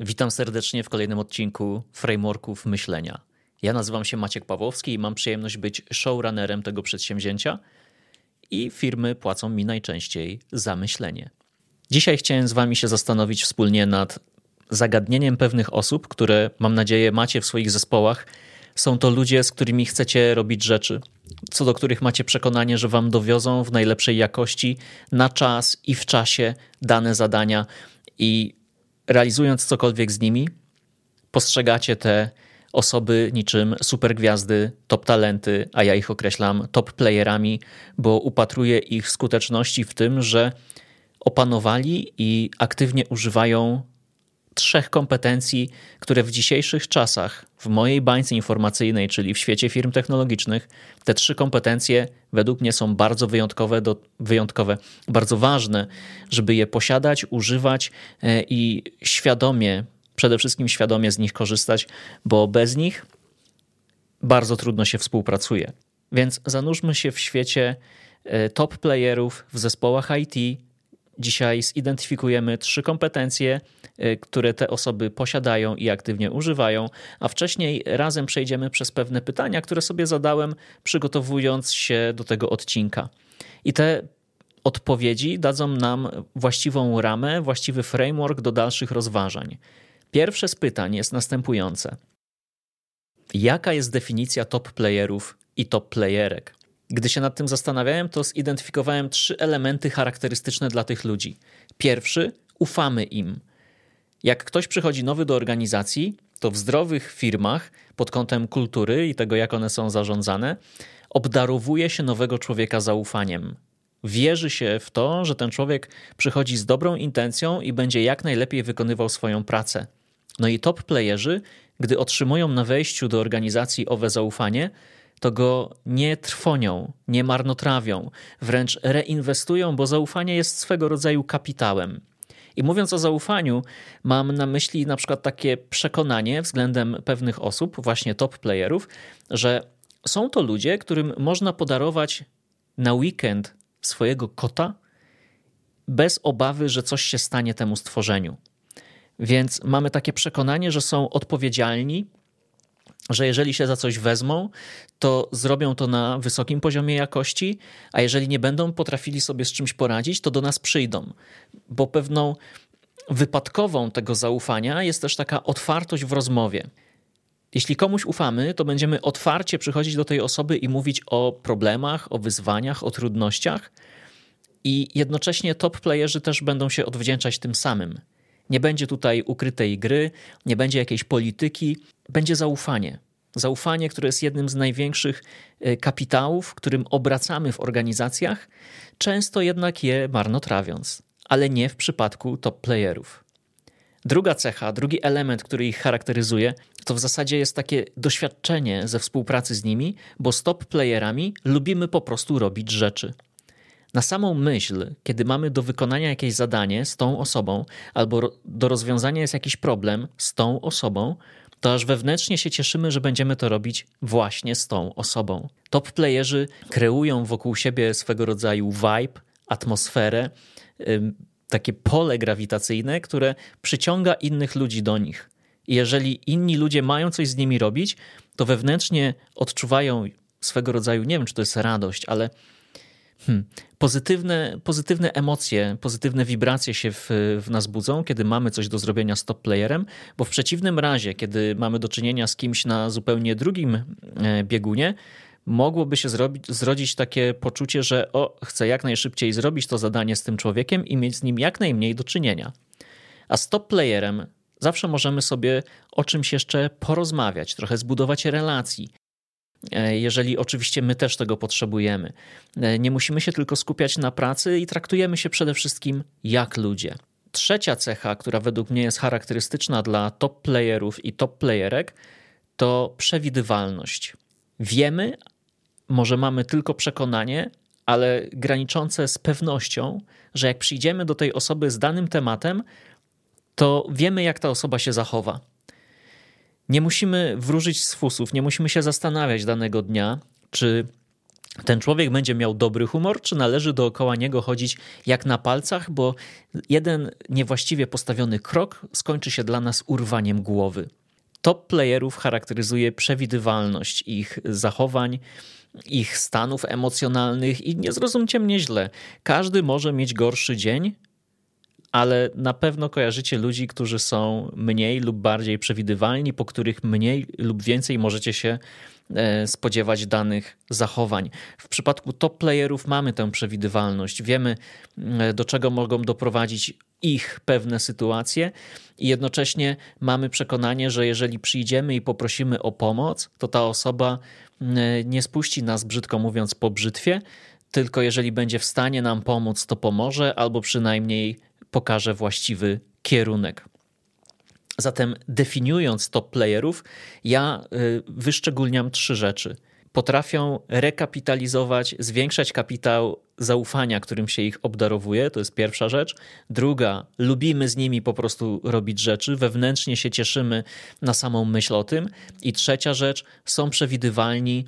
Witam serdecznie w kolejnym odcinku Frameworków Myślenia. Ja nazywam się Maciek Pawłowski i mam przyjemność być showrunnerem tego przedsięwzięcia i firmy płacą mi najczęściej za myślenie. Dzisiaj chciałem z Wami się zastanowić wspólnie nad zagadnieniem pewnych osób, które mam nadzieję macie w swoich zespołach. Są to ludzie, z którymi chcecie robić rzeczy, co do których macie przekonanie, że Wam dowiozą w najlepszej jakości, na czas i w czasie dane zadania i realizując cokolwiek z nimi, postrzegacie te osoby niczym supergwiazdy, top talenty, a ja ich określam top playerami, bo upatruję ich skuteczności w tym, że opanowali i aktywnie używają trzech kompetencji, które w dzisiejszych czasach, w mojej bańce informacyjnej, czyli w świecie firm technologicznych, te trzy kompetencje według mnie są bardzo wyjątkowe, do, wyjątkowe bardzo ważne, żeby je posiadać, używać e, i świadomie, przede wszystkim świadomie z nich korzystać, bo bez nich bardzo trudno się współpracuje. Więc zanurzmy się w świecie e, top playerów w zespołach IT, Dzisiaj zidentyfikujemy trzy kompetencje, y, które te osoby posiadają i aktywnie używają, a wcześniej razem przejdziemy przez pewne pytania, które sobie zadałem, przygotowując się do tego odcinka. I te odpowiedzi dadzą nam właściwą ramę, właściwy framework do dalszych rozważań. Pierwsze z pytań jest następujące: Jaka jest definicja top playerów i top playerek? Gdy się nad tym zastanawiałem, to zidentyfikowałem trzy elementy charakterystyczne dla tych ludzi. Pierwszy, ufamy im. Jak ktoś przychodzi nowy do organizacji, to w zdrowych firmach pod kątem kultury i tego, jak one są zarządzane, obdarowuje się nowego człowieka zaufaniem. Wierzy się w to, że ten człowiek przychodzi z dobrą intencją i będzie jak najlepiej wykonywał swoją pracę. No i top playerzy, gdy otrzymują na wejściu do organizacji owe zaufanie, to go nie trwonią, nie marnotrawią, wręcz reinwestują, bo zaufanie jest swego rodzaju kapitałem. I mówiąc o zaufaniu, mam na myśli na przykład takie przekonanie względem pewnych osób, właśnie top playerów, że są to ludzie, którym można podarować na weekend swojego kota bez obawy, że coś się stanie temu stworzeniu. Więc mamy takie przekonanie, że są odpowiedzialni że jeżeli się za coś wezmą, to zrobią to na wysokim poziomie jakości, a jeżeli nie będą potrafili sobie z czymś poradzić, to do nas przyjdą, bo pewną wypadkową tego zaufania jest też taka otwartość w rozmowie. Jeśli komuś ufamy, to będziemy otwarcie przychodzić do tej osoby i mówić o problemach, o wyzwaniach, o trudnościach, i jednocześnie top playerzy też będą się odwdzięczać tym samym. Nie będzie tutaj ukrytej gry, nie będzie jakiejś polityki, będzie zaufanie. Zaufanie, które jest jednym z największych e, kapitałów, którym obracamy w organizacjach, często jednak je marnotrawiąc, ale nie w przypadku top playerów. Druga cecha, drugi element, który ich charakteryzuje, to w zasadzie jest takie doświadczenie ze współpracy z nimi, bo z top playerami lubimy po prostu robić rzeczy. Na samą myśl, kiedy mamy do wykonania jakieś zadanie z tą osobą, albo do rozwiązania jest jakiś problem z tą osobą, to aż wewnętrznie się cieszymy, że będziemy to robić właśnie z tą osobą. Top playerzy kreują wokół siebie swego rodzaju vibe, atmosferę, takie pole grawitacyjne, które przyciąga innych ludzi do nich. I jeżeli inni ludzie mają coś z nimi robić, to wewnętrznie odczuwają swego rodzaju, nie wiem czy to jest radość, ale Hmm. Pozytywne, pozytywne emocje, pozytywne wibracje się w, w nas budzą, kiedy mamy coś do zrobienia z top playerem, bo w przeciwnym razie, kiedy mamy do czynienia z kimś na zupełnie drugim e, biegunie, mogłoby się zrobić, zrodzić takie poczucie, że o, chcę jak najszybciej zrobić to zadanie z tym człowiekiem i mieć z nim jak najmniej do czynienia. A z top playerem zawsze możemy sobie o czymś jeszcze porozmawiać, trochę zbudować relacji, jeżeli oczywiście my też tego potrzebujemy. E, nie musimy się tylko skupiać na pracy i traktujemy się przede wszystkim jak ludzie. Trzecia cecha, która według mnie jest charakterystyczna dla top playerów i top playerek, to przewidywalność. Wiemy, może mamy tylko przekonanie, ale graniczące z pewnością, że jak przyjdziemy do tej osoby z danym tematem, to wiemy, jak ta osoba się zachowa. Nie musimy wróżyć z fusów, nie musimy się zastanawiać danego dnia, czy ten człowiek będzie miał dobry humor, czy należy dookoła niego chodzić jak na palcach, bo jeden niewłaściwie postawiony krok skończy się dla nas urwaniem głowy. Top playerów charakteryzuje przewidywalność ich zachowań, ich stanów emocjonalnych i nie zrozumcie mnie źle. Każdy może mieć gorszy dzień, ale na pewno kojarzycie ludzi, którzy są mniej lub bardziej przewidywalni, po których mniej lub więcej możecie się e, spodziewać danych zachowań. W przypadku top playerów mamy tę przewidywalność, wiemy e, do czego mogą doprowadzić ich pewne sytuacje i jednocześnie mamy przekonanie, że jeżeli przyjdziemy i poprosimy o pomoc, to ta osoba e, nie spuści nas, brzydko mówiąc, po brzytwie, tylko jeżeli będzie w stanie nam pomóc, to pomoże, albo przynajmniej pokaże właściwy kierunek. Zatem definiując top playerów, ja y, wyszczególniam trzy rzeczy. Potrafią rekapitalizować, zwiększać kapitał zaufania, którym się ich obdarowuje, to jest pierwsza rzecz. Druga, lubimy z nimi po prostu robić rzeczy, wewnętrznie się cieszymy na samą myśl o tym. I trzecia rzecz, są przewidywalni,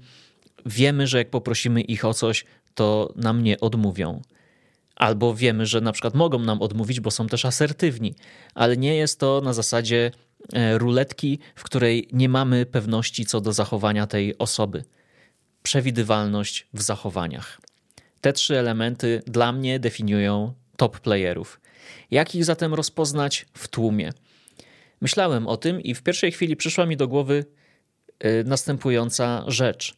wiemy, że jak poprosimy ich o coś, to nam nie odmówią albo wiemy, że na przykład mogą nam odmówić, bo są też asertywni, ale nie jest to na zasadzie e, ruletki, w której nie mamy pewności co do zachowania tej osoby. Przewidywalność w zachowaniach. Te trzy elementy dla mnie definiują top playerów. Jak ich zatem rozpoznać w tłumie? Myślałem o tym i w pierwszej chwili przyszła mi do głowy e, następująca rzecz.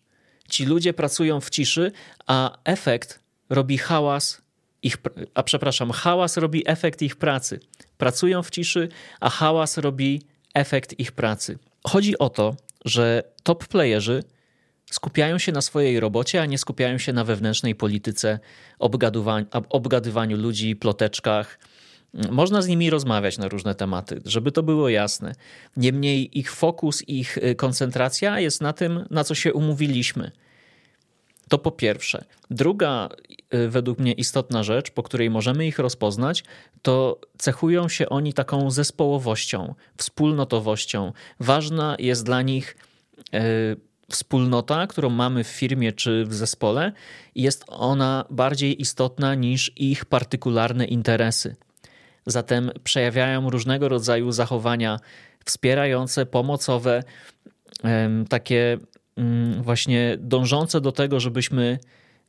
Ci ludzie pracują w ciszy, a efekt robi hałas ich, a przepraszam, hałas robi efekt ich pracy. Pracują w ciszy, a hałas robi efekt ich pracy. Chodzi o to, że top playerzy skupiają się na swojej robocie, a nie skupiają się na wewnętrznej polityce, obgadywaniu ludzi, ploteczkach. Można z nimi rozmawiać na różne tematy, żeby to było jasne. Niemniej ich fokus, ich koncentracja jest na tym, na co się umówiliśmy – to po pierwsze. Druga, y, według mnie istotna rzecz, po której możemy ich rozpoznać, to cechują się oni taką zespołowością, wspólnotowością. Ważna jest dla nich y, wspólnota, którą mamy w firmie czy w zespole, jest ona bardziej istotna niż ich partykularne interesy. Zatem przejawiają różnego rodzaju zachowania wspierające, pomocowe, takie właśnie dążące do tego, żebyśmy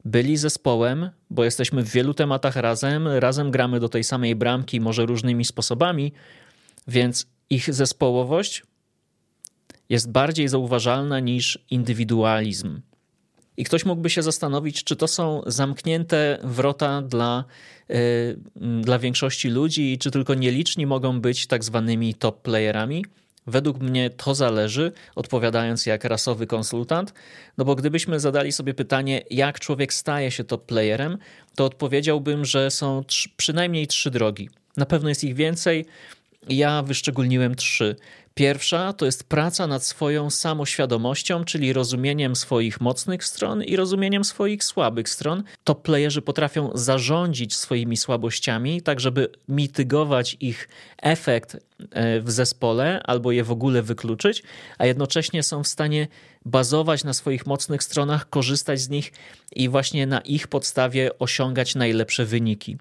byli zespołem, bo jesteśmy w wielu tematach razem, razem gramy do tej samej bramki, może różnymi sposobami, więc ich zespołowość jest bardziej zauważalna niż indywidualizm. I ktoś mógłby się zastanowić, czy to są zamknięte wrota dla, yy, dla większości ludzi, czy tylko nieliczni mogą być tak zwanymi top playerami. Według mnie to zależy, odpowiadając jak rasowy konsultant, no bo gdybyśmy zadali sobie pytanie, jak człowiek staje się top playerem, to odpowiedziałbym, że są trzy, przynajmniej trzy drogi. Na pewno jest ich więcej. Ja wyszczególniłem trzy. Pierwsza to jest praca nad swoją samoświadomością, czyli rozumieniem swoich mocnych stron i rozumieniem swoich słabych stron. Top playerzy potrafią zarządzić swoimi słabościami, tak żeby mitygować ich efekt e, w zespole albo je w ogóle wykluczyć, a jednocześnie są w stanie bazować na swoich mocnych stronach, korzystać z nich i właśnie na ich podstawie osiągać najlepsze wyniki.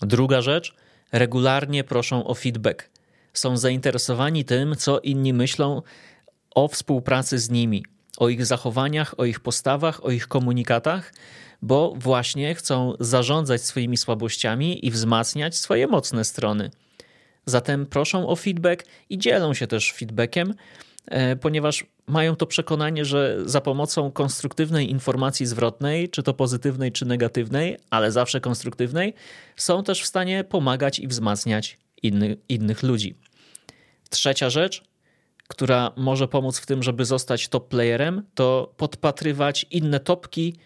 Druga rzecz, regularnie proszą o feedback są zainteresowani tym, co inni myślą o współpracy z nimi, o ich zachowaniach, o ich postawach, o ich komunikatach, bo właśnie chcą zarządzać swoimi słabościami i wzmacniać swoje mocne strony. Zatem proszą o feedback i dzielą się też feedbackiem, e, ponieważ mają to przekonanie, że za pomocą konstruktywnej informacji zwrotnej, czy to pozytywnej, czy negatywnej, ale zawsze konstruktywnej, są też w stanie pomagać i wzmacniać inny, innych ludzi. Trzecia rzecz, która może pomóc w tym, żeby zostać top playerem, to podpatrywać inne topki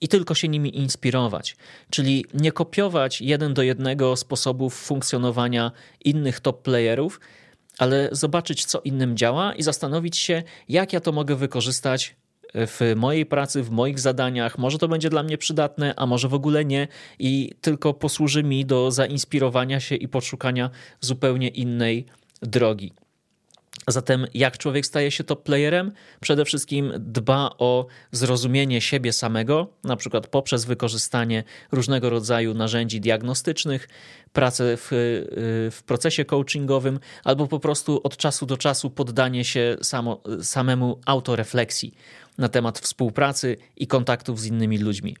i tylko się nimi inspirować. Czyli nie kopiować jeden do jednego sposobów funkcjonowania innych top playerów, ale zobaczyć, co innym działa i zastanowić się, jak ja to mogę wykorzystać w mojej pracy, w moich zadaniach. Może to będzie dla mnie przydatne, a może w ogóle nie, i tylko posłuży mi do zainspirowania się i poszukania zupełnie innej drogi. Zatem, jak człowiek staje się top playerem? Przede wszystkim dba o zrozumienie siebie samego, na przykład poprzez wykorzystanie różnego rodzaju narzędzi diagnostycznych, pracę w, w procesie coachingowym, albo po prostu od czasu do czasu poddanie się samo, samemu autorefleksji na temat współpracy i kontaktów z innymi ludźmi.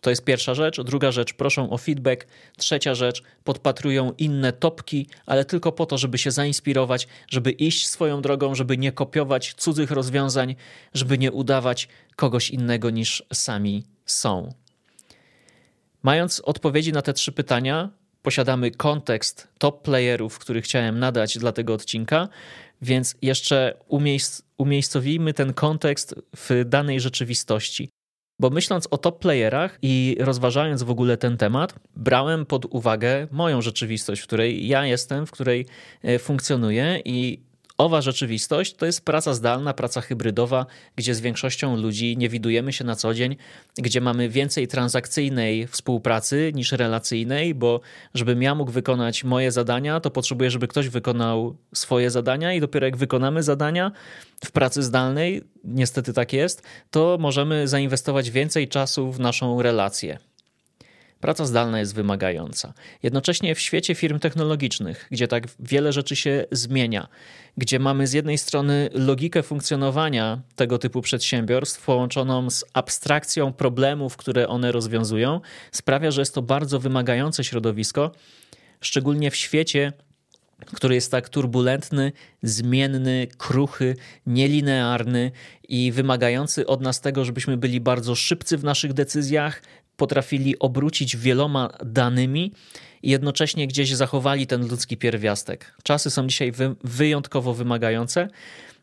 To jest pierwsza rzecz. Druga rzecz, proszą o feedback. Trzecia rzecz, podpatrują inne topki, ale tylko po to, żeby się zainspirować, żeby iść swoją drogą, żeby nie kopiować cudzych rozwiązań, żeby nie udawać kogoś innego niż sami są. Mając odpowiedzi na te trzy pytania, posiadamy kontekst top playerów, który chciałem nadać dla tego odcinka, więc jeszcze umiejsc umiejscowimy ten kontekst w danej rzeczywistości. Bo myśląc o top playerach i rozważając w ogóle ten temat, brałem pod uwagę moją rzeczywistość, w której ja jestem, w której e, funkcjonuję i owa rzeczywistość to jest praca zdalna, praca hybrydowa, gdzie z większością ludzi nie widujemy się na co dzień, gdzie mamy więcej transakcyjnej współpracy niż relacyjnej, bo żebym ja mógł wykonać moje zadania, to potrzebuję, żeby ktoś wykonał swoje zadania i dopiero jak wykonamy zadania w pracy zdalnej, niestety tak jest, to możemy zainwestować więcej czasu w naszą relację. Praca zdalna jest wymagająca. Jednocześnie w świecie firm technologicznych, gdzie tak wiele rzeczy się zmienia, gdzie mamy z jednej strony logikę funkcjonowania tego typu przedsiębiorstw połączoną z abstrakcją problemów, które one rozwiązują, sprawia, że jest to bardzo wymagające środowisko, szczególnie w świecie, który jest tak turbulentny, zmienny, kruchy, nielinearny i wymagający od nas tego, żebyśmy byli bardzo szybcy w naszych decyzjach, potrafili obrócić wieloma danymi i jednocześnie gdzieś zachowali ten ludzki pierwiastek. Czasy są dzisiaj wy wyjątkowo wymagające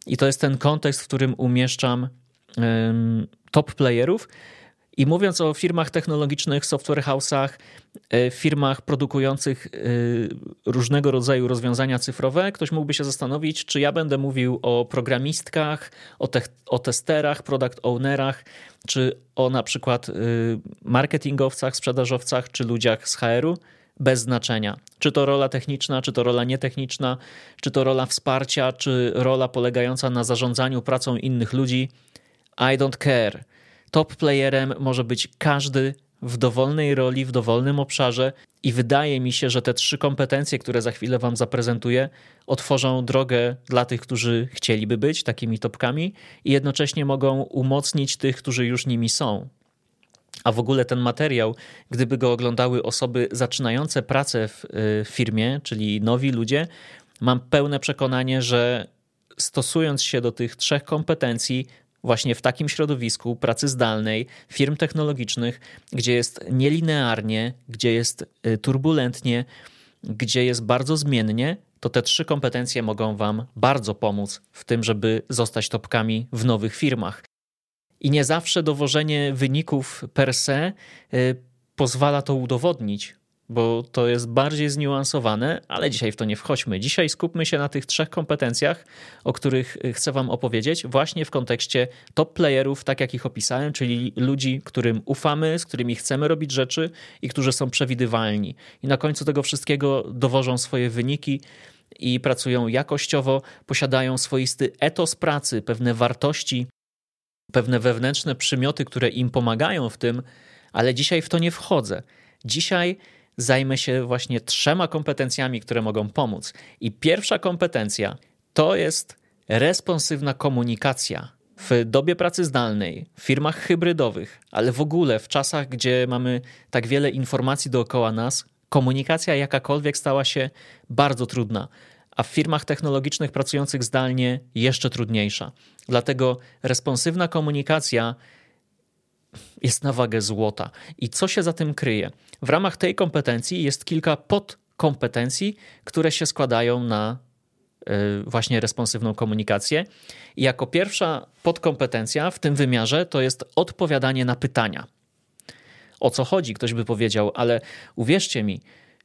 i to jest ten kontekst, w którym umieszczam um, top playerów. I mówiąc o firmach technologicznych, software house'ach, e, firmach produkujących e, różnego rodzaju rozwiązania cyfrowe, ktoś mógłby się zastanowić, czy ja będę mówił o programistkach, o, te o testerach, product ownerach, czy o na przykład y, marketingowcach, sprzedażowcach, czy ludziach z HR-u, bez znaczenia. Czy to rola techniczna, czy to rola nietechniczna, czy to rola wsparcia, czy rola polegająca na zarządzaniu pracą innych ludzi. I don't care. Top playerem może być każdy w dowolnej roli, w dowolnym obszarze i wydaje mi się, że te trzy kompetencje, które za chwilę Wam zaprezentuję, otworzą drogę dla tych, którzy chcieliby być takimi topkami i jednocześnie mogą umocnić tych, którzy już nimi są. A w ogóle ten materiał, gdyby go oglądały osoby zaczynające pracę w y, firmie, czyli nowi ludzie, mam pełne przekonanie, że stosując się do tych trzech kompetencji, właśnie w takim środowisku pracy zdalnej, firm technologicznych, gdzie jest nielinearnie, gdzie jest y, turbulentnie, gdzie jest bardzo zmiennie, to te trzy kompetencje mogą Wam bardzo pomóc w tym, żeby zostać topkami w nowych firmach. I nie zawsze dowożenie wyników per se y, pozwala to udowodnić, bo to jest bardziej zniuansowane, ale dzisiaj w to nie wchodźmy. Dzisiaj skupmy się na tych trzech kompetencjach, o których chcę Wam opowiedzieć, właśnie w kontekście top playerów, tak jak ich opisałem, czyli ludzi, którym ufamy, z którymi chcemy robić rzeczy i którzy są przewidywalni. I na końcu tego wszystkiego dowożą swoje wyniki i pracują jakościowo, posiadają swoisty etos pracy, pewne wartości, pewne wewnętrzne przymioty, które im pomagają w tym, ale dzisiaj w to nie wchodzę. Dzisiaj zajmę się właśnie trzema kompetencjami, które mogą pomóc. I pierwsza kompetencja to jest responsywna komunikacja. W dobie pracy zdalnej, w firmach hybrydowych, ale w ogóle w czasach, gdzie mamy tak wiele informacji dookoła nas, komunikacja jakakolwiek stała się bardzo trudna, a w firmach technologicznych pracujących zdalnie jeszcze trudniejsza. Dlatego responsywna komunikacja jest na wagę złota. I co się za tym kryje? W ramach tej kompetencji jest kilka podkompetencji, które się składają na e, właśnie responsywną komunikację. I jako pierwsza podkompetencja w tym wymiarze to jest odpowiadanie na pytania. O co chodzi, ktoś by powiedział, ale uwierzcie mi,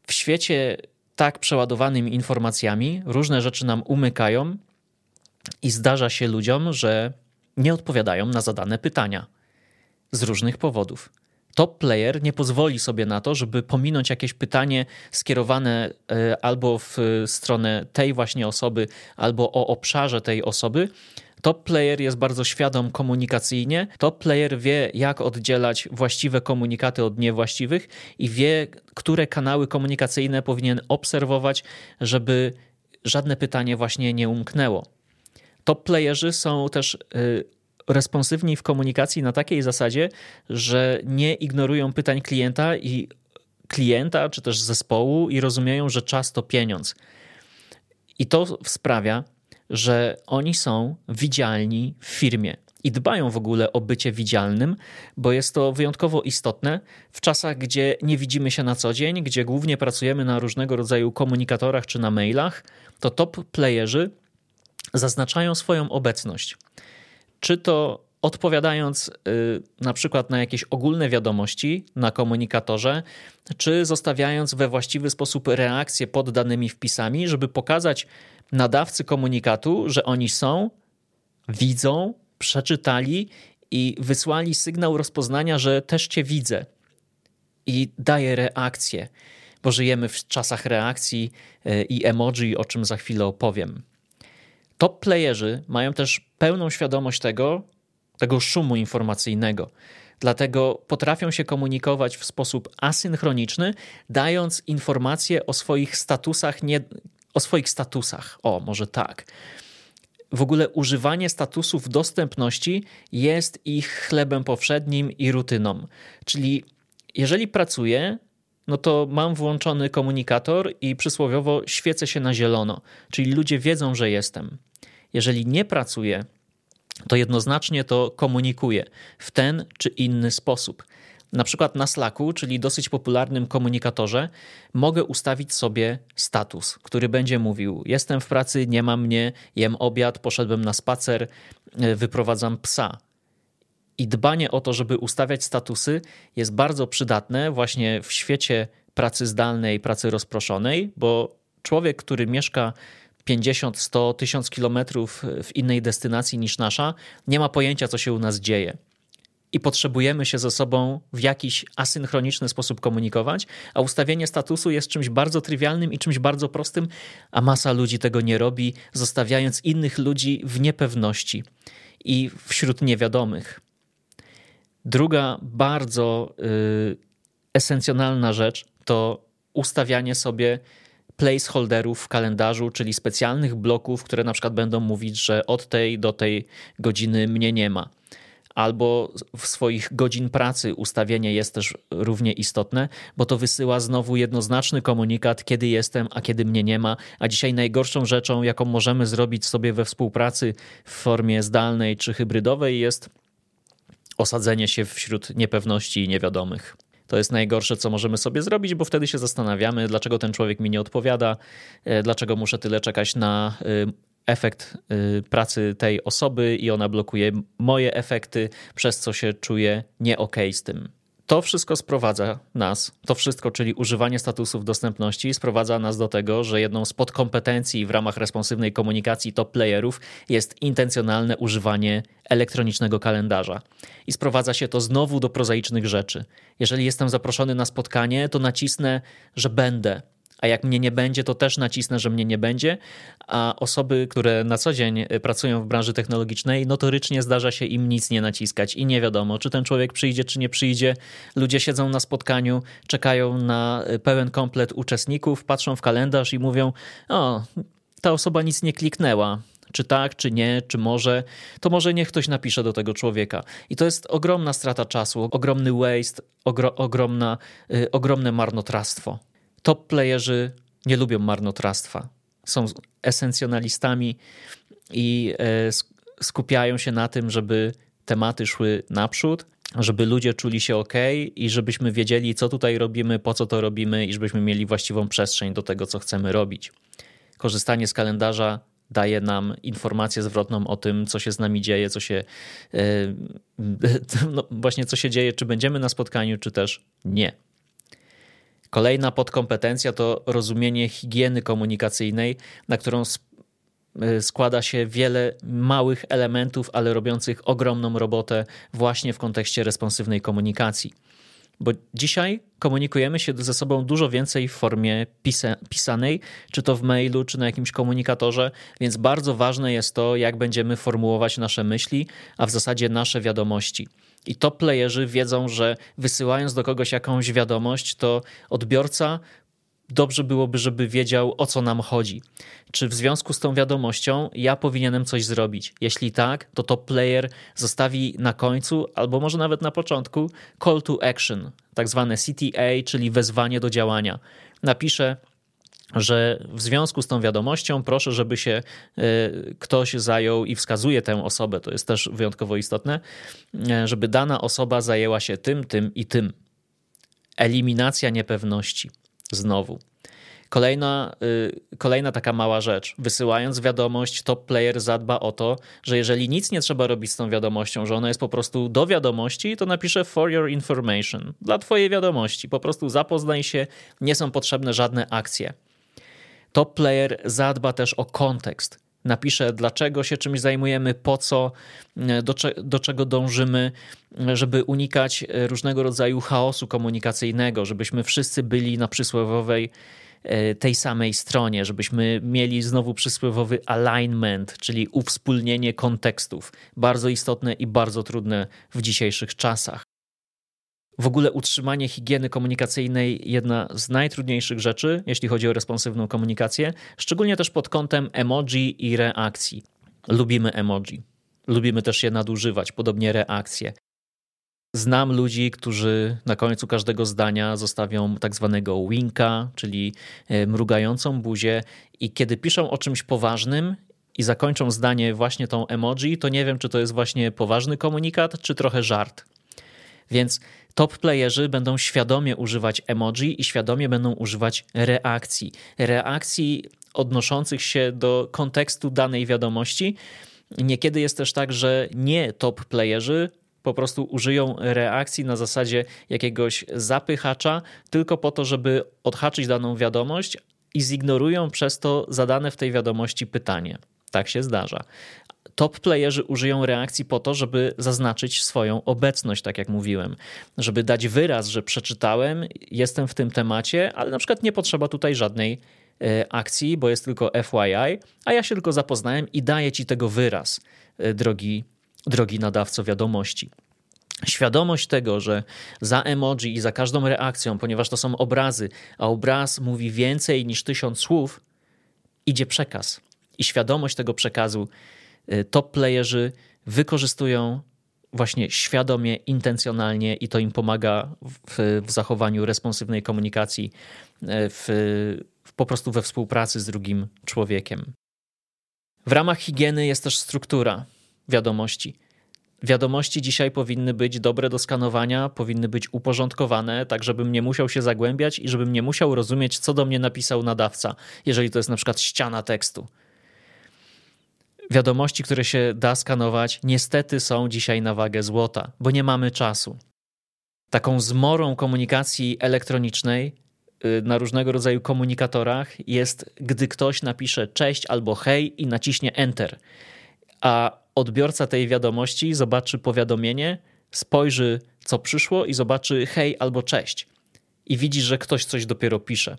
w świecie tak przeładowanym informacjami różne rzeczy nam umykają i zdarza się ludziom, że nie odpowiadają na zadane pytania z różnych powodów. top player nie pozwoli sobie na to, żeby pominąć jakieś pytanie skierowane e, albo w stronę tej właśnie osoby, albo o obszarze tej osoby. Top player jest bardzo świadom komunikacyjnie. Top player wie, jak oddzielać właściwe komunikaty od niewłaściwych i wie, które kanały komunikacyjne powinien obserwować, żeby żadne pytanie właśnie nie umknęło. Top playerzy są też y, responsywni w komunikacji na takiej zasadzie, że nie ignorują pytań klienta i klienta czy też zespołu i rozumieją, że czas to pieniądz. I to sprawia, że oni są widzialni w firmie i dbają w ogóle o bycie widzialnym, bo jest to wyjątkowo istotne w czasach, gdzie nie widzimy się na co dzień, gdzie głównie pracujemy na różnego rodzaju komunikatorach czy na mailach, to top playerzy zaznaczają swoją obecność. Czy to odpowiadając y, na przykład na jakieś ogólne wiadomości na komunikatorze, czy zostawiając we właściwy sposób reakcje pod danymi wpisami, żeby pokazać nadawcy komunikatu, że oni są, widzą, przeczytali i wysłali sygnał rozpoznania, że też cię widzę i daje reakcję, bo żyjemy w czasach reakcji y, i emoji, o czym za chwilę opowiem. Top playerzy mają też pełną świadomość tego, tego szumu informacyjnego. Dlatego potrafią się komunikować w sposób asynchroniczny, dając informacje o swoich statusach, nie, o swoich statusach. O, może tak. W ogóle używanie statusów dostępności jest ich chlebem powszednim i rutyną. Czyli jeżeli pracuję, no to mam włączony komunikator i przysłowiowo świecę się na zielono, czyli ludzie wiedzą, że jestem. Jeżeli nie pracuję, to jednoznacznie to komunikuje w ten czy inny sposób. Na przykład na Slacku, czyli dosyć popularnym komunikatorze, mogę ustawić sobie status, który będzie mówił: Jestem w pracy, nie mam mnie, jem obiad, poszedłem na spacer, e, wyprowadzam psa. I dbanie o to, żeby ustawiać statusy, jest bardzo przydatne właśnie w świecie pracy zdalnej, pracy rozproszonej, bo człowiek, który mieszka 50, 100, 1000 kilometrów w innej destynacji niż nasza, nie ma pojęcia, co się u nas dzieje. I potrzebujemy się ze sobą w jakiś asynchroniczny sposób komunikować, a ustawienie statusu jest czymś bardzo trywialnym i czymś bardzo prostym, a masa ludzi tego nie robi, zostawiając innych ludzi w niepewności i wśród niewiadomych. Druga bardzo y, esencjonalna rzecz to ustawianie sobie placeholderów w kalendarzu, czyli specjalnych bloków, które na przykład będą mówić, że od tej do tej godziny mnie nie ma. Albo w swoich godzin pracy ustawienie jest też równie istotne, bo to wysyła znowu jednoznaczny komunikat, kiedy jestem, a kiedy mnie nie ma. A dzisiaj najgorszą rzeczą, jaką możemy zrobić sobie we współpracy w formie zdalnej czy hybrydowej, jest osadzenie się wśród niepewności i niewiadomych. To jest najgorsze, co możemy sobie zrobić, bo wtedy się zastanawiamy, dlaczego ten człowiek mi nie odpowiada, e, dlaczego muszę tyle czekać na e, efekt e, pracy tej osoby i ona blokuje moje efekty, przez co się czuję nie okay z tym. To wszystko sprowadza nas, to wszystko, czyli używanie statusów dostępności, sprowadza nas do tego, że jedną z podkompetencji w ramach responsywnej komunikacji top playerów jest intencjonalne używanie elektronicznego kalendarza. I sprowadza się to znowu do prozaicznych rzeczy. Jeżeli jestem zaproszony na spotkanie, to nacisnę, że będę a jak mnie nie będzie, to też nacisnę, że mnie nie będzie. A osoby, które na co dzień e, pracują w branży technologicznej, notorycznie zdarza się im nic nie naciskać i nie wiadomo, czy ten człowiek przyjdzie, czy nie przyjdzie. Ludzie siedzą na spotkaniu, czekają na e, pełen komplet uczestników, patrzą w kalendarz i mówią: O, ta osoba nic nie kliknęła czy tak, czy nie, czy może, to może niech ktoś napisze do tego człowieka. I to jest ogromna strata czasu, ogromny waste, ogro, ogromna, y, ogromne marnotrawstwo top playerzy nie lubią marnotrawstwa. Są esencjonalistami i e, skupiają się na tym, żeby tematy szły naprzód, żeby ludzie czuli się ok i żebyśmy wiedzieli, co tutaj robimy, po co to robimy i żebyśmy mieli właściwą przestrzeń do tego, co chcemy robić. Korzystanie z kalendarza daje nam informację zwrotną o tym, co się z nami dzieje, co się e, no właśnie co się dzieje, czy będziemy na spotkaniu, czy też nie. Kolejna podkompetencja to rozumienie higieny komunikacyjnej, na którą e, składa się wiele małych elementów, ale robiących ogromną robotę właśnie w kontekście responsywnej komunikacji. bo dzisiaj komunikujemy się ze sobą dużo więcej w formie pisa pisanej, czy to w mailu, czy na jakimś komunikatorze, więc bardzo ważne jest to, jak będziemy formułować nasze myśli, a w zasadzie nasze wiadomości. I top playerzy wiedzą, że wysyłając do kogoś jakąś wiadomość, to odbiorca dobrze byłoby, żeby wiedział, o co nam chodzi. Czy w związku z tą wiadomością ja powinienem coś zrobić? Jeśli tak, to top player zostawi na końcu, albo może nawet na początku, call to action, tak zwane CTA, czyli wezwanie do działania. Napiszę, że w związku z tą wiadomością proszę, żeby się e, ktoś zajął i wskazuje tę osobę, to jest też wyjątkowo istotne, e, żeby dana osoba zajęła się tym, tym i tym. Eliminacja niepewności. Znowu. Kolejna, y, kolejna taka mała rzecz. Wysyłając wiadomość, top player zadba o to, że jeżeli nic nie trzeba robić z tą wiadomością, że ona jest po prostu do wiadomości, to napisze for your information. Dla twojej wiadomości. Po prostu zapoznaj się, nie są potrzebne żadne akcje. Top player zadba też o kontekst napiszę, dlaczego się czymś zajmujemy, po co, do, do, czego dążymy, żeby unikać różnego rodzaju chaosu komunikacyjnego, żebyśmy wszyscy byli na przysłowiowej e, tej samej stronie, żebyśmy mieli znowu przysłowiowy alignment, czyli uwspólnienie kontekstów. Bardzo istotne i bardzo trudne w dzisiejszych czasach. W ogóle utrzymanie higieny komunikacyjnej jedna z najtrudniejszych rzeczy, jeśli chodzi o responsywną komunikację, szczególnie też pod kątem emoji i reakcji. Lubimy emoji. Lubimy też je nadużywać, podobnie reakcje. Znam ludzi, którzy na końcu każdego zdania zostawią tak zwanego winka, czyli e, mrugającą buzię, i kiedy piszą o czymś poważnym i zakończą zdanie właśnie tą emoji, to nie wiem, czy to jest właśnie poważny komunikat, czy trochę żart. Więc top playerzy będą świadomie używać emoji i świadomie będą używać reakcji. Reakcji odnoszących się do kontekstu danej wiadomości. Niekiedy jest też tak, że nie top playerzy po prostu użyją reakcji na zasadzie jakiegoś zapychacza, tylko po to, żeby odhaczyć daną wiadomość i zignorują przez to zadane w tej wiadomości pytanie. Tak się zdarza top playerzy użyją reakcji po to, żeby zaznaczyć swoją obecność, tak jak mówiłem, żeby dać wyraz, że przeczytałem, jestem w tym temacie, ale na przykład nie potrzeba tutaj żadnej e, akcji, bo jest tylko FYI, a ja się tylko zapoznałem i daję ci tego wyraz, e, drogi, drogi nadawco wiadomości. Świadomość tego, że za emoji i za każdą reakcją, ponieważ to są obrazy, a obraz mówi więcej niż tysiąc słów, idzie przekaz. I świadomość tego przekazu Y, top playerzy wykorzystują właśnie świadomie, intencjonalnie i to im pomaga w, w zachowaniu responsywnej komunikacji, y, w, w, po prostu we współpracy z drugim człowiekiem. W ramach higieny jest też struktura wiadomości. Wiadomości dzisiaj powinny być dobre do skanowania, powinny być uporządkowane, tak żebym nie musiał się zagłębiać i żebym nie musiał rozumieć, co do mnie napisał nadawca, jeżeli to jest na przykład ściana tekstu wiadomości, które się da skanować, niestety są dzisiaj na wagę złota, bo nie mamy czasu. Taką zmorą komunikacji elektronicznej y, na różnego rodzaju komunikatorach jest, gdy ktoś napisze cześć albo hej i naciśnie enter, a odbiorca tej wiadomości zobaczy powiadomienie, spojrzy co przyszło i zobaczy hej albo cześć i widzi, że ktoś coś dopiero pisze.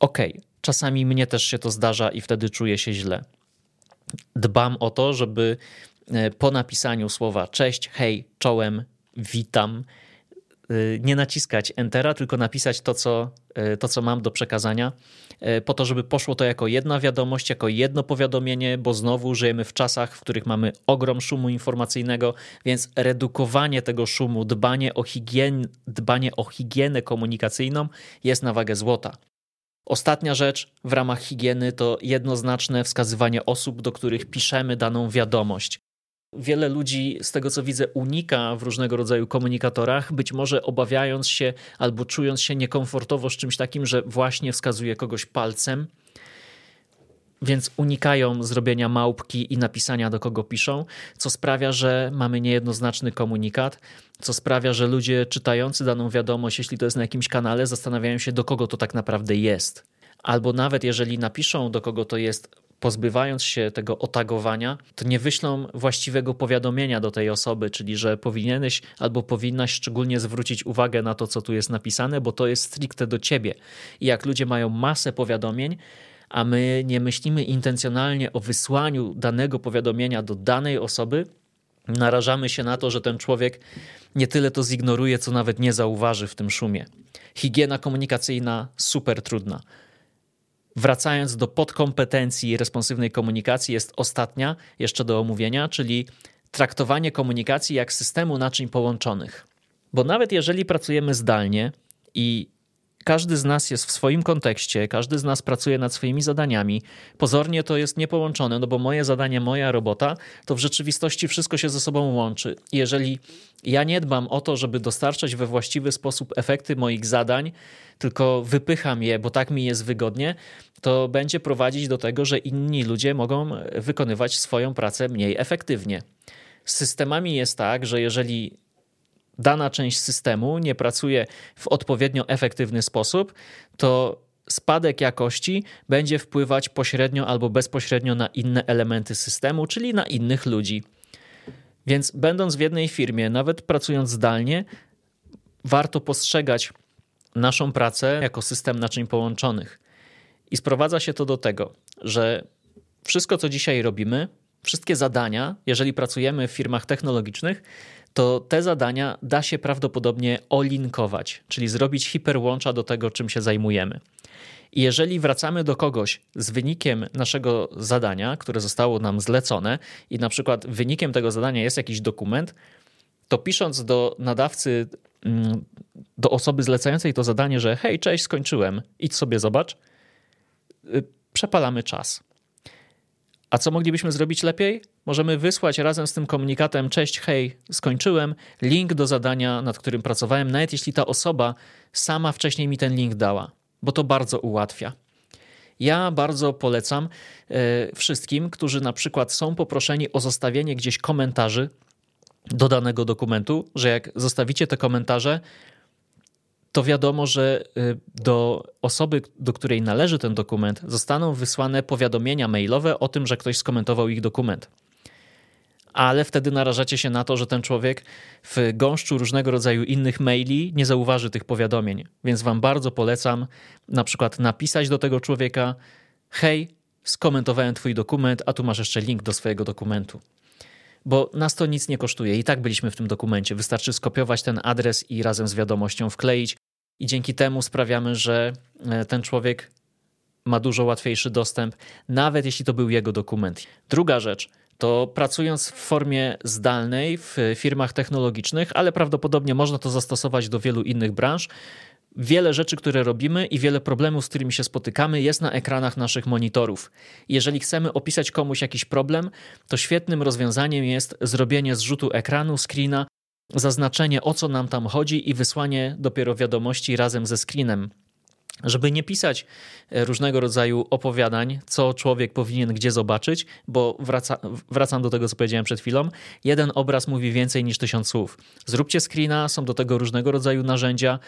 Okej, okay, czasami mnie też się to zdarza i wtedy czuję się źle dbam o to, żeby e, po napisaniu słowa cześć, hej, czołem, witam, e, nie naciskać Entera, tylko napisać to co, e, to, co mam do przekazania, po to, żeby poszło to jako jedna wiadomość, jako jedno powiadomienie, bo znowu żyjemy w czasach, w których mamy ogrom szumu informacyjnego, więc redukowanie tego szumu, dbanie o, higien, dbanie o higienę komunikacyjną jest na wagę złota. Ostatnia rzecz w ramach higieny to jednoznaczne wskazywanie osób, do których piszemy daną wiadomość. Wiele ludzi, z tego co widzę, unika w różnego rodzaju komunikatorach, być może obawiając się albo czując się niekomfortowo z czymś takim, że właśnie wskazuje kogoś palcem więc unikają zrobienia małpki i napisania do kogo piszą, co sprawia, że mamy niejednoznaczny komunikat, co sprawia, że ludzie czytający daną wiadomość, jeśli to jest na jakimś kanale, zastanawiają się, do kogo to tak naprawdę jest. Albo nawet jeżeli napiszą, do kogo to jest pozbywając się tego otagowania, to nie wyślą właściwego powiadomienia do tej osoby, czyli że powinieneś albo powinnaś szczególnie zwrócić uwagę na to, co tu jest napisane, bo to jest stricte do ciebie. I jak ludzie mają masę powiadomień, a my nie myślimy intencjonalnie o wysłaniu danego powiadomienia do danej osoby, narażamy się na to, że ten człowiek nie tyle to zignoruje, co nawet nie zauważy w tym szumie. Higiena komunikacyjna super trudna. Wracając do podkompetencji responsywnej komunikacji, jest ostatnia jeszcze do omówienia, czyli traktowanie komunikacji jak systemu naczyń połączonych. Bo nawet jeżeli pracujemy zdalnie i każdy z nas jest w swoim kontekście, każdy z nas pracuje nad swoimi zadaniami. Pozornie to jest niepołączone, no bo moje zadanie, moja robota, to w rzeczywistości wszystko się ze sobą łączy. Jeżeli ja nie dbam o to, żeby dostarczać we właściwy sposób efekty moich zadań, tylko wypycham je, bo tak mi jest wygodnie, to będzie prowadzić do tego, że inni ludzie mogą wykonywać swoją pracę mniej efektywnie. Z systemami jest tak, że jeżeli dana część systemu nie pracuje w odpowiednio efektywny sposób, to spadek jakości będzie wpływać pośrednio albo bezpośrednio na inne elementy systemu, czyli na innych ludzi. Więc będąc w jednej firmie, nawet pracując zdalnie, warto postrzegać naszą pracę jako system naczyń połączonych. I sprowadza się to do tego, że wszystko, co dzisiaj robimy, wszystkie zadania, jeżeli pracujemy w firmach technologicznych, to te zadania da się prawdopodobnie olinkować, czyli zrobić hiperłącza do tego, czym się zajmujemy. I jeżeli wracamy do kogoś z wynikiem naszego zadania, które zostało nam zlecone, i na przykład wynikiem tego zadania jest jakiś dokument, to pisząc do nadawcy, mm, do osoby zlecającej to zadanie, że hej, cześć, skończyłem, idź sobie zobacz, y, przepalamy czas. A co moglibyśmy zrobić lepiej? Możemy wysłać razem z tym komunikatem: Cześć, hej, skończyłem, link do zadania, nad którym pracowałem, nawet jeśli ta osoba sama wcześniej mi ten link dała, bo to bardzo ułatwia. Ja bardzo polecam e, wszystkim, którzy na przykład są poproszeni o zostawienie gdzieś komentarzy do danego dokumentu, że jak zostawicie te komentarze, to wiadomo, że y, do osoby, do której należy ten dokument, zostaną wysłane powiadomienia mailowe o tym, że ktoś skomentował ich dokument. Ale wtedy narażacie się na to, że ten człowiek w gąszczu różnego rodzaju innych maili nie zauważy tych powiadomień. Więc Wam bardzo polecam na przykład napisać do tego człowieka: Hej, skomentowałem Twój dokument, a tu masz jeszcze link do swojego dokumentu bo nas to nic nie kosztuje. I tak byliśmy w tym dokumencie. Wystarczy skopiować ten adres i razem z wiadomością wkleić, i dzięki temu sprawiamy, że e, ten człowiek ma dużo łatwiejszy dostęp, nawet jeśli to był jego dokument. Druga rzecz. To pracując w formie zdalnej w firmach technologicznych, ale prawdopodobnie można to zastosować do wielu innych branż, wiele rzeczy, które robimy i wiele problemów, z którymi się spotykamy, jest na ekranach naszych monitorów. Jeżeli chcemy opisać komuś jakiś problem, to świetnym rozwiązaniem jest zrobienie zrzutu ekranu, screena, zaznaczenie o co nam tam chodzi i wysłanie dopiero wiadomości razem ze screenem żeby nie pisać e, różnego rodzaju opowiadań, co człowiek powinien gdzie zobaczyć, bo wraca, wracam do tego, co powiedziałem przed chwilą. Jeden obraz mówi więcej niż tysiąc słów. Zróbcie screena, są do tego różnego rodzaju narzędzia,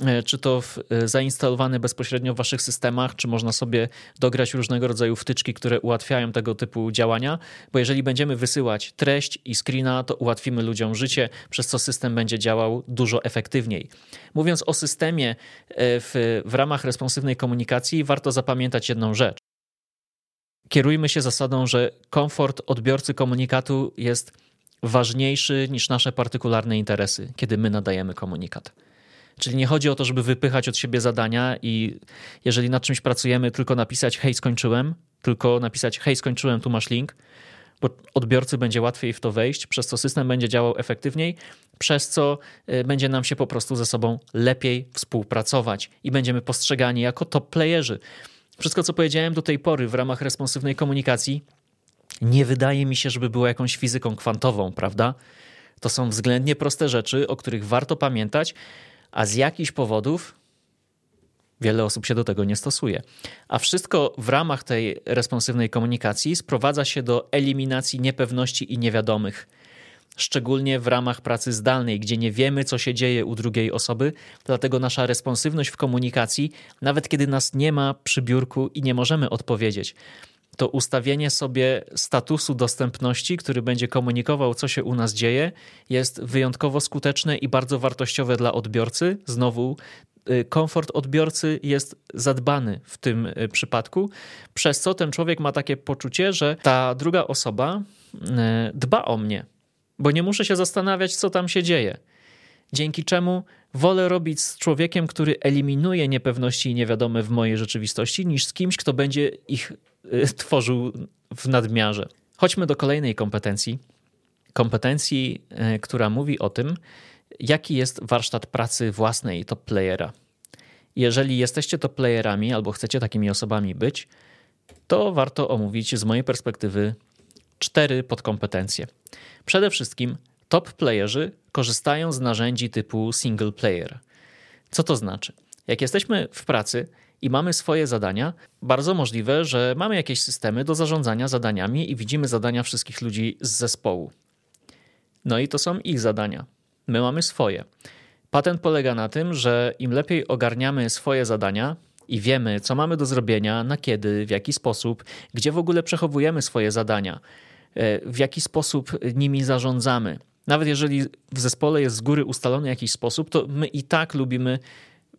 e, czy to w, e, zainstalowane bezpośrednio w waszych systemach, czy można sobie dograć różnego rodzaju wtyczki, które ułatwiają tego typu działania, bo jeżeli będziemy wysyłać treść i screena, to ułatwimy ludziom życie, przez co system będzie działał dużo efektywniej. Mówiąc o systemie w, w ramach responsywnej komunikacji warto zapamiętać jedną rzecz. Kierujmy się zasadą, że komfort odbiorcy komunikatu jest ważniejszy niż nasze partykularne interesy, kiedy my nadajemy komunikat. Czyli nie chodzi o to, żeby wypychać od siebie zadania i jeżeli nad czymś pracujemy, tylko napisać hej, skończyłem, tylko napisać hej, skończyłem, tu masz link, bo odbiorcy będzie łatwiej w to wejść, przez co system będzie działał efektywniej, przez co y, będzie nam się po prostu ze sobą lepiej współpracować i będziemy postrzegani jako top playerzy. Wszystko, co powiedziałem do tej pory w ramach responsywnej komunikacji, nie wydaje mi się, żeby było jakąś fizyką kwantową, prawda? To są względnie proste rzeczy, o których warto pamiętać, a z jakichś powodów Wiele osób się do tego nie stosuje. A wszystko w ramach tej responsywnej komunikacji sprowadza się do eliminacji niepewności i niewiadomych. Szczególnie w ramach pracy zdalnej, gdzie nie wiemy, co się dzieje u drugiej osoby, dlatego nasza responsywność w komunikacji, nawet kiedy nas nie ma przy biurku i nie możemy odpowiedzieć, to ustawienie sobie statusu dostępności, który będzie komunikował, co się u nas dzieje, jest wyjątkowo skuteczne i bardzo wartościowe dla odbiorcy. Znowu, komfort odbiorcy jest zadbany w tym y, przypadku, przez co ten człowiek ma takie poczucie, że ta druga osoba y, dba o mnie, bo nie muszę się zastanawiać, co tam się dzieje. Dzięki czemu wolę robić z człowiekiem, który eliminuje niepewności i niewiadome w mojej rzeczywistości, niż z kimś, kto będzie ich Y, tworzył w nadmiarze. Chodźmy do kolejnej kompetencji. Kompetencji, y, która mówi o tym, jaki jest warsztat pracy własnej top playera. Jeżeli jesteście top playerami albo chcecie takimi osobami być, to warto omówić z mojej perspektywy cztery podkompetencje. Przede wszystkim top playerzy korzystają z narzędzi typu single player. Co to znaczy? Jak jesteśmy w pracy, i mamy swoje zadania, bardzo możliwe, że mamy jakieś systemy do zarządzania zadaniami i widzimy zadania wszystkich ludzi z zespołu. No i to są ich zadania. My mamy swoje. Patent polega na tym, że im lepiej ogarniamy swoje zadania i wiemy, co mamy do zrobienia, na kiedy, w jaki sposób, gdzie w ogóle przechowujemy swoje zadania, e, w jaki sposób nimi zarządzamy. Nawet jeżeli w zespole jest z góry ustalony jakiś sposób, to my i tak lubimy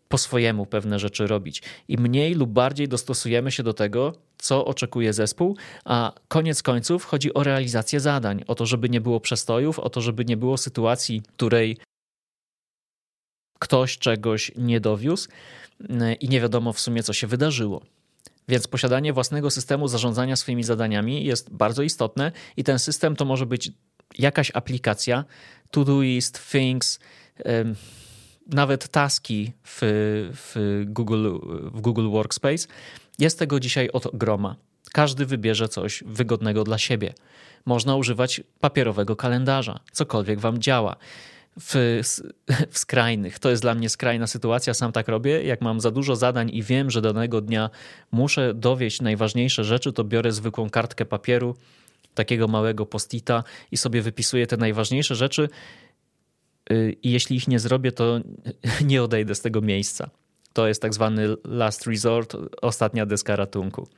po swojemu pewne rzeczy robić i mniej lub bardziej dostosujemy się do tego, co oczekuje zespół, a koniec końców chodzi o realizację zadań, o to, żeby nie było przestojów, o to, żeby nie było sytuacji, której ktoś czegoś nie dowiózł mm, i nie wiadomo w sumie, co się wydarzyło. Więc posiadanie własnego systemu zarządzania swoimi zadaniami jest bardzo istotne i ten system to może być jakaś aplikacja, Todoist, Things, nawet taski w, w, Google, w Google Workspace. Jest tego dzisiaj od groma. Każdy wybierze coś wygodnego dla siebie. Można używać papierowego kalendarza, cokolwiek wam działa. W, w, skrajnych. To jest dla mnie skrajna sytuacja, sam tak robię. Jak mam za dużo zadań i wiem, że danego dnia muszę dowieść najważniejsze rzeczy, to biorę zwykłą kartkę papieru, takiego małego postita i sobie wypisuję te najważniejsze rzeczy i jeśli ich nie zrobię, to nie odejdę z tego miejsca. To jest tak zwany last resort, ostatnia deska ratunku.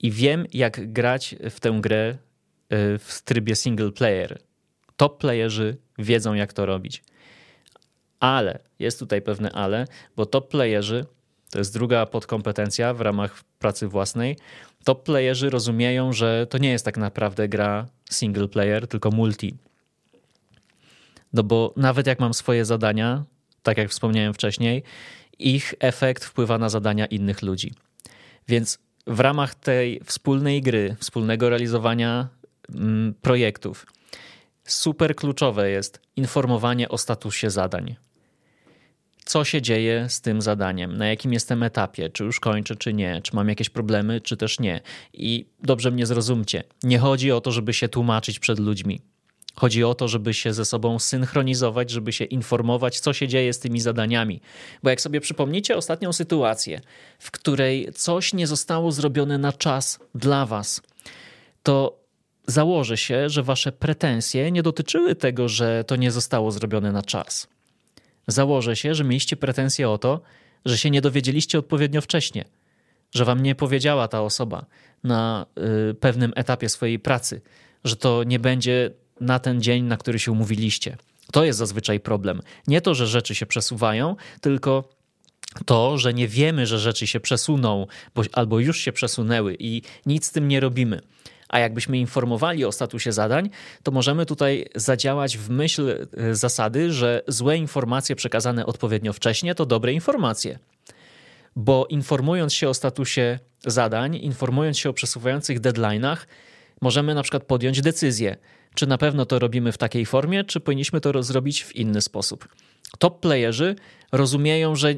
I wiem, jak grać w tę grę y, w trybie single player. Top playerzy wiedzą, jak to robić. Ale, jest tutaj pewne ale, bo top playerzy, to jest druga podkompetencja w ramach pracy własnej, top playerzy rozumieją, że to nie jest tak naprawdę gra single player, tylko multi no bo nawet jak mam swoje zadania, tak jak wspomniałem wcześniej, ich efekt wpływa na zadania innych ludzi. Więc w ramach tej wspólnej gry, wspólnego realizowania mm, projektów, super kluczowe jest informowanie o statusie zadań. Co się dzieje z tym zadaniem, na jakim jestem etapie, czy już kończę, czy nie, czy mam jakieś problemy, czy też nie. I dobrze mnie zrozumcie, nie chodzi o to, żeby się tłumaczyć przed ludźmi. Chodzi o to, żeby się ze sobą synchronizować, żeby się informować, co się dzieje z tymi zadaniami. Bo jak sobie przypomnicie ostatnią sytuację, w której coś nie zostało zrobione na czas dla Was, to założę się, że Wasze pretensje nie dotyczyły tego, że to nie zostało zrobione na czas. Założę się, że mieliście pretensje o to, że się nie dowiedzieliście odpowiednio wcześnie, że Wam nie powiedziała ta osoba na y, pewnym etapie swojej pracy, że to nie będzie na ten dzień, na który się umówiliście. To jest zazwyczaj problem. Nie to, że rzeczy się przesuwają, tylko to, że nie wiemy, że rzeczy się przesuną, bo, albo już się przesunęły i nic z tym nie robimy. A jakbyśmy informowali o statusie zadań, to możemy tutaj zadziałać w myśl e, zasady, że złe informacje przekazane odpowiednio wcześnie to dobre informacje. Bo informując się o statusie zadań, informując się o przesuwających deadline'ach, możemy na przykład podjąć decyzję, czy na pewno to robimy w takiej formie, czy powinniśmy to zrobić w inny sposób. Top playerzy rozumieją, że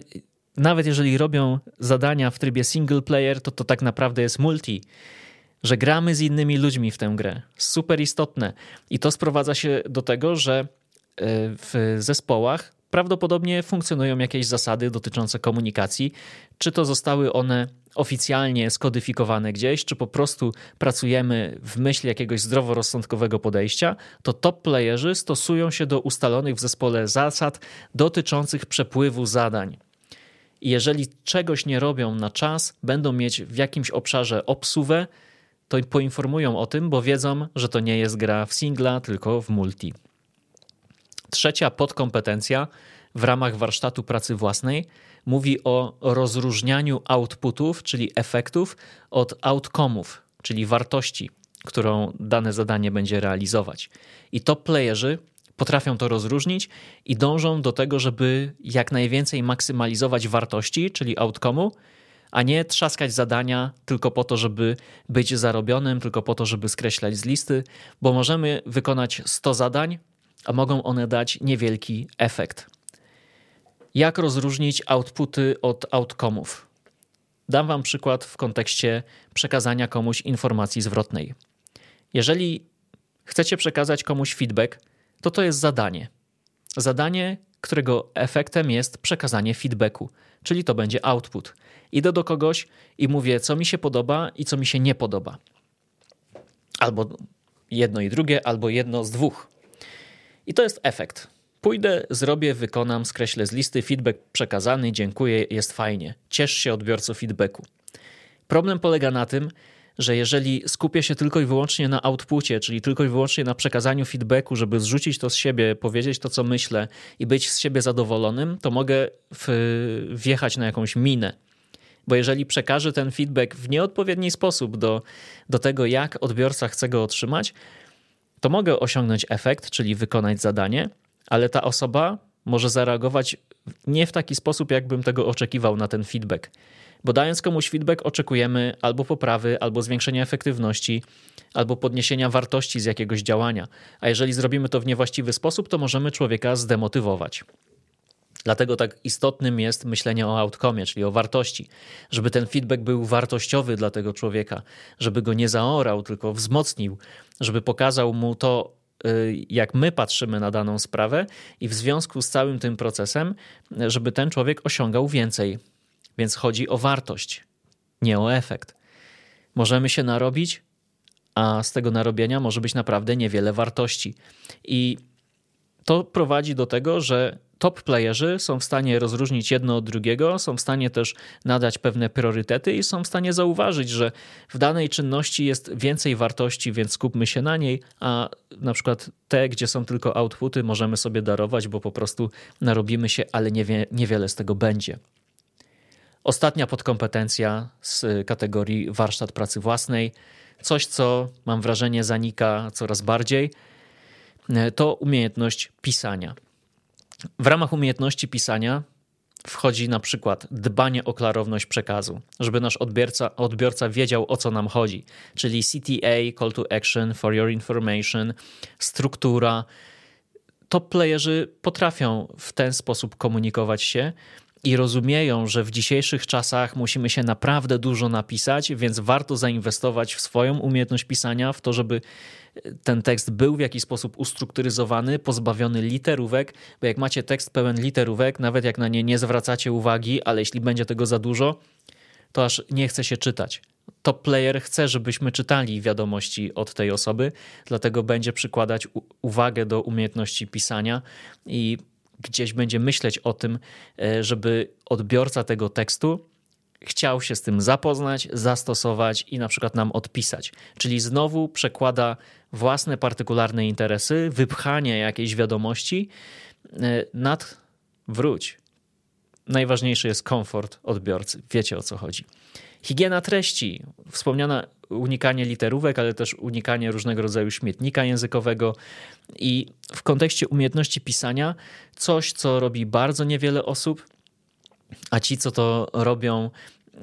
nawet jeżeli robią zadania w trybie single player, to to tak naprawdę jest multi. Że gramy z innymi ludźmi w tę grę. Super istotne. I to sprowadza się do tego, że e, w zespołach prawdopodobnie funkcjonują jakieś zasady dotyczące komunikacji. Czy to zostały one oficjalnie skodyfikowane gdzieś, czy po prostu pracujemy w myśl jakiegoś zdroworozsądkowego podejścia, to top playerzy stosują się do ustalonych w zespole zasad dotyczących przepływu zadań. I jeżeli czegoś nie robią na czas, będą mieć w jakimś obszarze obsuwę, to poinformują o tym, bo wiedzą, że to nie jest gra w singla, tylko w multi. Trzecia podkompetencja w ramach warsztatu pracy własnej mówi o rozróżnianiu outputów, czyli efektów, od outcome'ów, czyli wartości, którą dane zadanie będzie realizować. I top playerzy potrafią to rozróżnić i dążą do tego, żeby jak najwięcej maksymalizować wartości, czyli outcome'u, a nie trzaskać zadania tylko po to, żeby być zarobionym, tylko po to, żeby skreślać z listy, bo możemy wykonać 100 zadań, a mogą one dać niewielki efekt. Jak rozróżnić outputy od outcome'ów? Dam Wam przykład w kontekście przekazania komuś informacji zwrotnej. Jeżeli chcecie przekazać komuś feedback, to to jest zadanie. Zadanie, którego efektem jest przekazanie feedbacku, czyli to będzie output. Idę do kogoś i mówię, co mi się podoba i co mi się nie podoba. Albo jedno i drugie, albo jedno z dwóch. I to jest efekt. Pójdę, zrobię, wykonam, skreślę z listy, feedback przekazany, dziękuję, jest fajnie. Ciesz się odbiorco feedbacku. Problem polega na tym, że jeżeli skupię się tylko i wyłącznie na outpucie, czyli tylko i wyłącznie na przekazaniu feedbacku, żeby zrzucić to z siebie, powiedzieć to, co myślę i być z siebie zadowolonym, to mogę wjechać na jakąś minę. Bo jeżeli przekażę ten feedback w nieodpowiedni sposób do, do tego, jak odbiorca chce go otrzymać, to mogę osiągnąć efekt, czyli wykonać zadanie, ale ta osoba może zareagować nie w taki sposób, jakbym tego oczekiwał na ten feedback. Bo dając komuś feedback, oczekujemy albo poprawy, albo zwiększenia efektywności, albo podniesienia wartości z jakiegoś działania. A jeżeli zrobimy to w niewłaściwy sposób, to możemy człowieka zdemotywować. Dlatego tak istotnym jest myślenie o outcome, czyli o wartości, żeby ten feedback był wartościowy dla tego człowieka, żeby go nie zaorał, tylko wzmocnił, żeby pokazał mu to, y, jak my patrzymy na daną sprawę, i w związku z całym tym procesem, żeby ten człowiek osiągał więcej. Więc chodzi o wartość, nie o efekt. Możemy się narobić, a z tego narobienia może być naprawdę niewiele wartości. I to prowadzi do tego, że top playerzy są w stanie rozróżnić jedno od drugiego, są w stanie też nadać pewne priorytety i są w stanie zauważyć, że w danej czynności jest więcej wartości, więc skupmy się na niej, a na przykład te, gdzie są tylko outputy, możemy sobie darować, bo po prostu narobimy się, ale niewie, niewiele z tego będzie. Ostatnia podkompetencja z kategorii warsztat pracy własnej, coś co mam wrażenie zanika coraz bardziej, to umiejętność pisania. W ramach umiejętności pisania wchodzi na przykład dbanie o klarowność przekazu, żeby nasz odbiorca, odbiorca wiedział o co nam chodzi, czyli CTA, call to action, for your information, struktura. Top playerzy potrafią w ten sposób komunikować się i rozumieją, że w dzisiejszych czasach musimy się naprawdę dużo napisać, więc warto zainwestować w swoją umiejętność pisania, w to, żeby ten tekst był w jakiś sposób ustrukturyzowany, pozbawiony literówek, bo jak macie tekst pełen literówek, nawet jak na nie nie zwracacie uwagi, ale jeśli będzie tego za dużo, to aż nie chce się czytać. Top player chce, żebyśmy czytali wiadomości od tej osoby, dlatego będzie przykładać uwagę do umiejętności pisania i gdzieś będzie myśleć o tym, e, żeby odbiorca tego tekstu chciał się z tym zapoznać, zastosować i na przykład nam odpisać. Czyli znowu przekłada własne partykularne interesy, wypchanie jakiejś wiadomości e, nad wróć. Najważniejszy jest komfort odbiorcy. Wiecie o co chodzi. Higiena treści, wspomniana unikanie literówek, ale też unikanie różnego rodzaju śmietnika językowego i w kontekście umiejętności pisania coś, co robi bardzo niewiele osób, a ci, co to robią,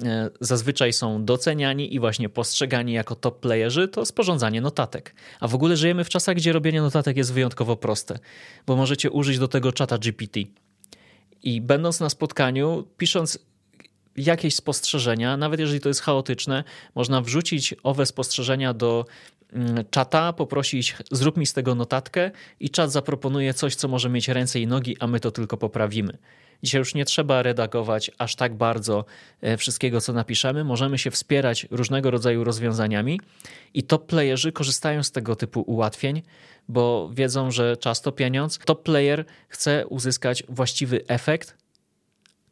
e, zazwyczaj są doceniani i właśnie postrzegani jako top playerzy, to sporządzanie notatek. A w ogóle żyjemy w czasach, gdzie robienie notatek jest wyjątkowo proste, bo możecie użyć do tego czata GPT. I będąc na spotkaniu, pisząc jakieś spostrzeżenia, nawet jeżeli to jest chaotyczne, można wrzucić owe spostrzeżenia do mm, czata, poprosić, zrób mi z tego notatkę i czat zaproponuje coś, co może mieć ręce i nogi, a my to tylko poprawimy. Dzisiaj już nie trzeba redagować aż tak bardzo e, wszystkiego, co napiszemy. Możemy się wspierać różnego rodzaju rozwiązaniami i top playerzy korzystają z tego typu ułatwień, bo wiedzą, że czas to pieniądz. Top player chce uzyskać właściwy efekt,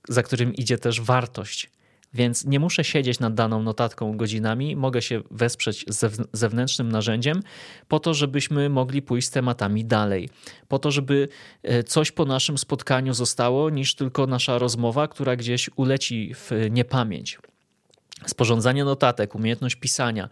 za którym idzie też wartość. Więc nie muszę siedzieć nad daną notatką godzinami, mogę się wesprzeć zewnętrznym narzędziem po to, żebyśmy mogli pójść z tematami dalej. Po to, żeby e, coś po naszym spotkaniu zostało, niż tylko nasza rozmowa, która gdzieś uleci w niepamięć sporządzanie notatek, umiejętność pisania,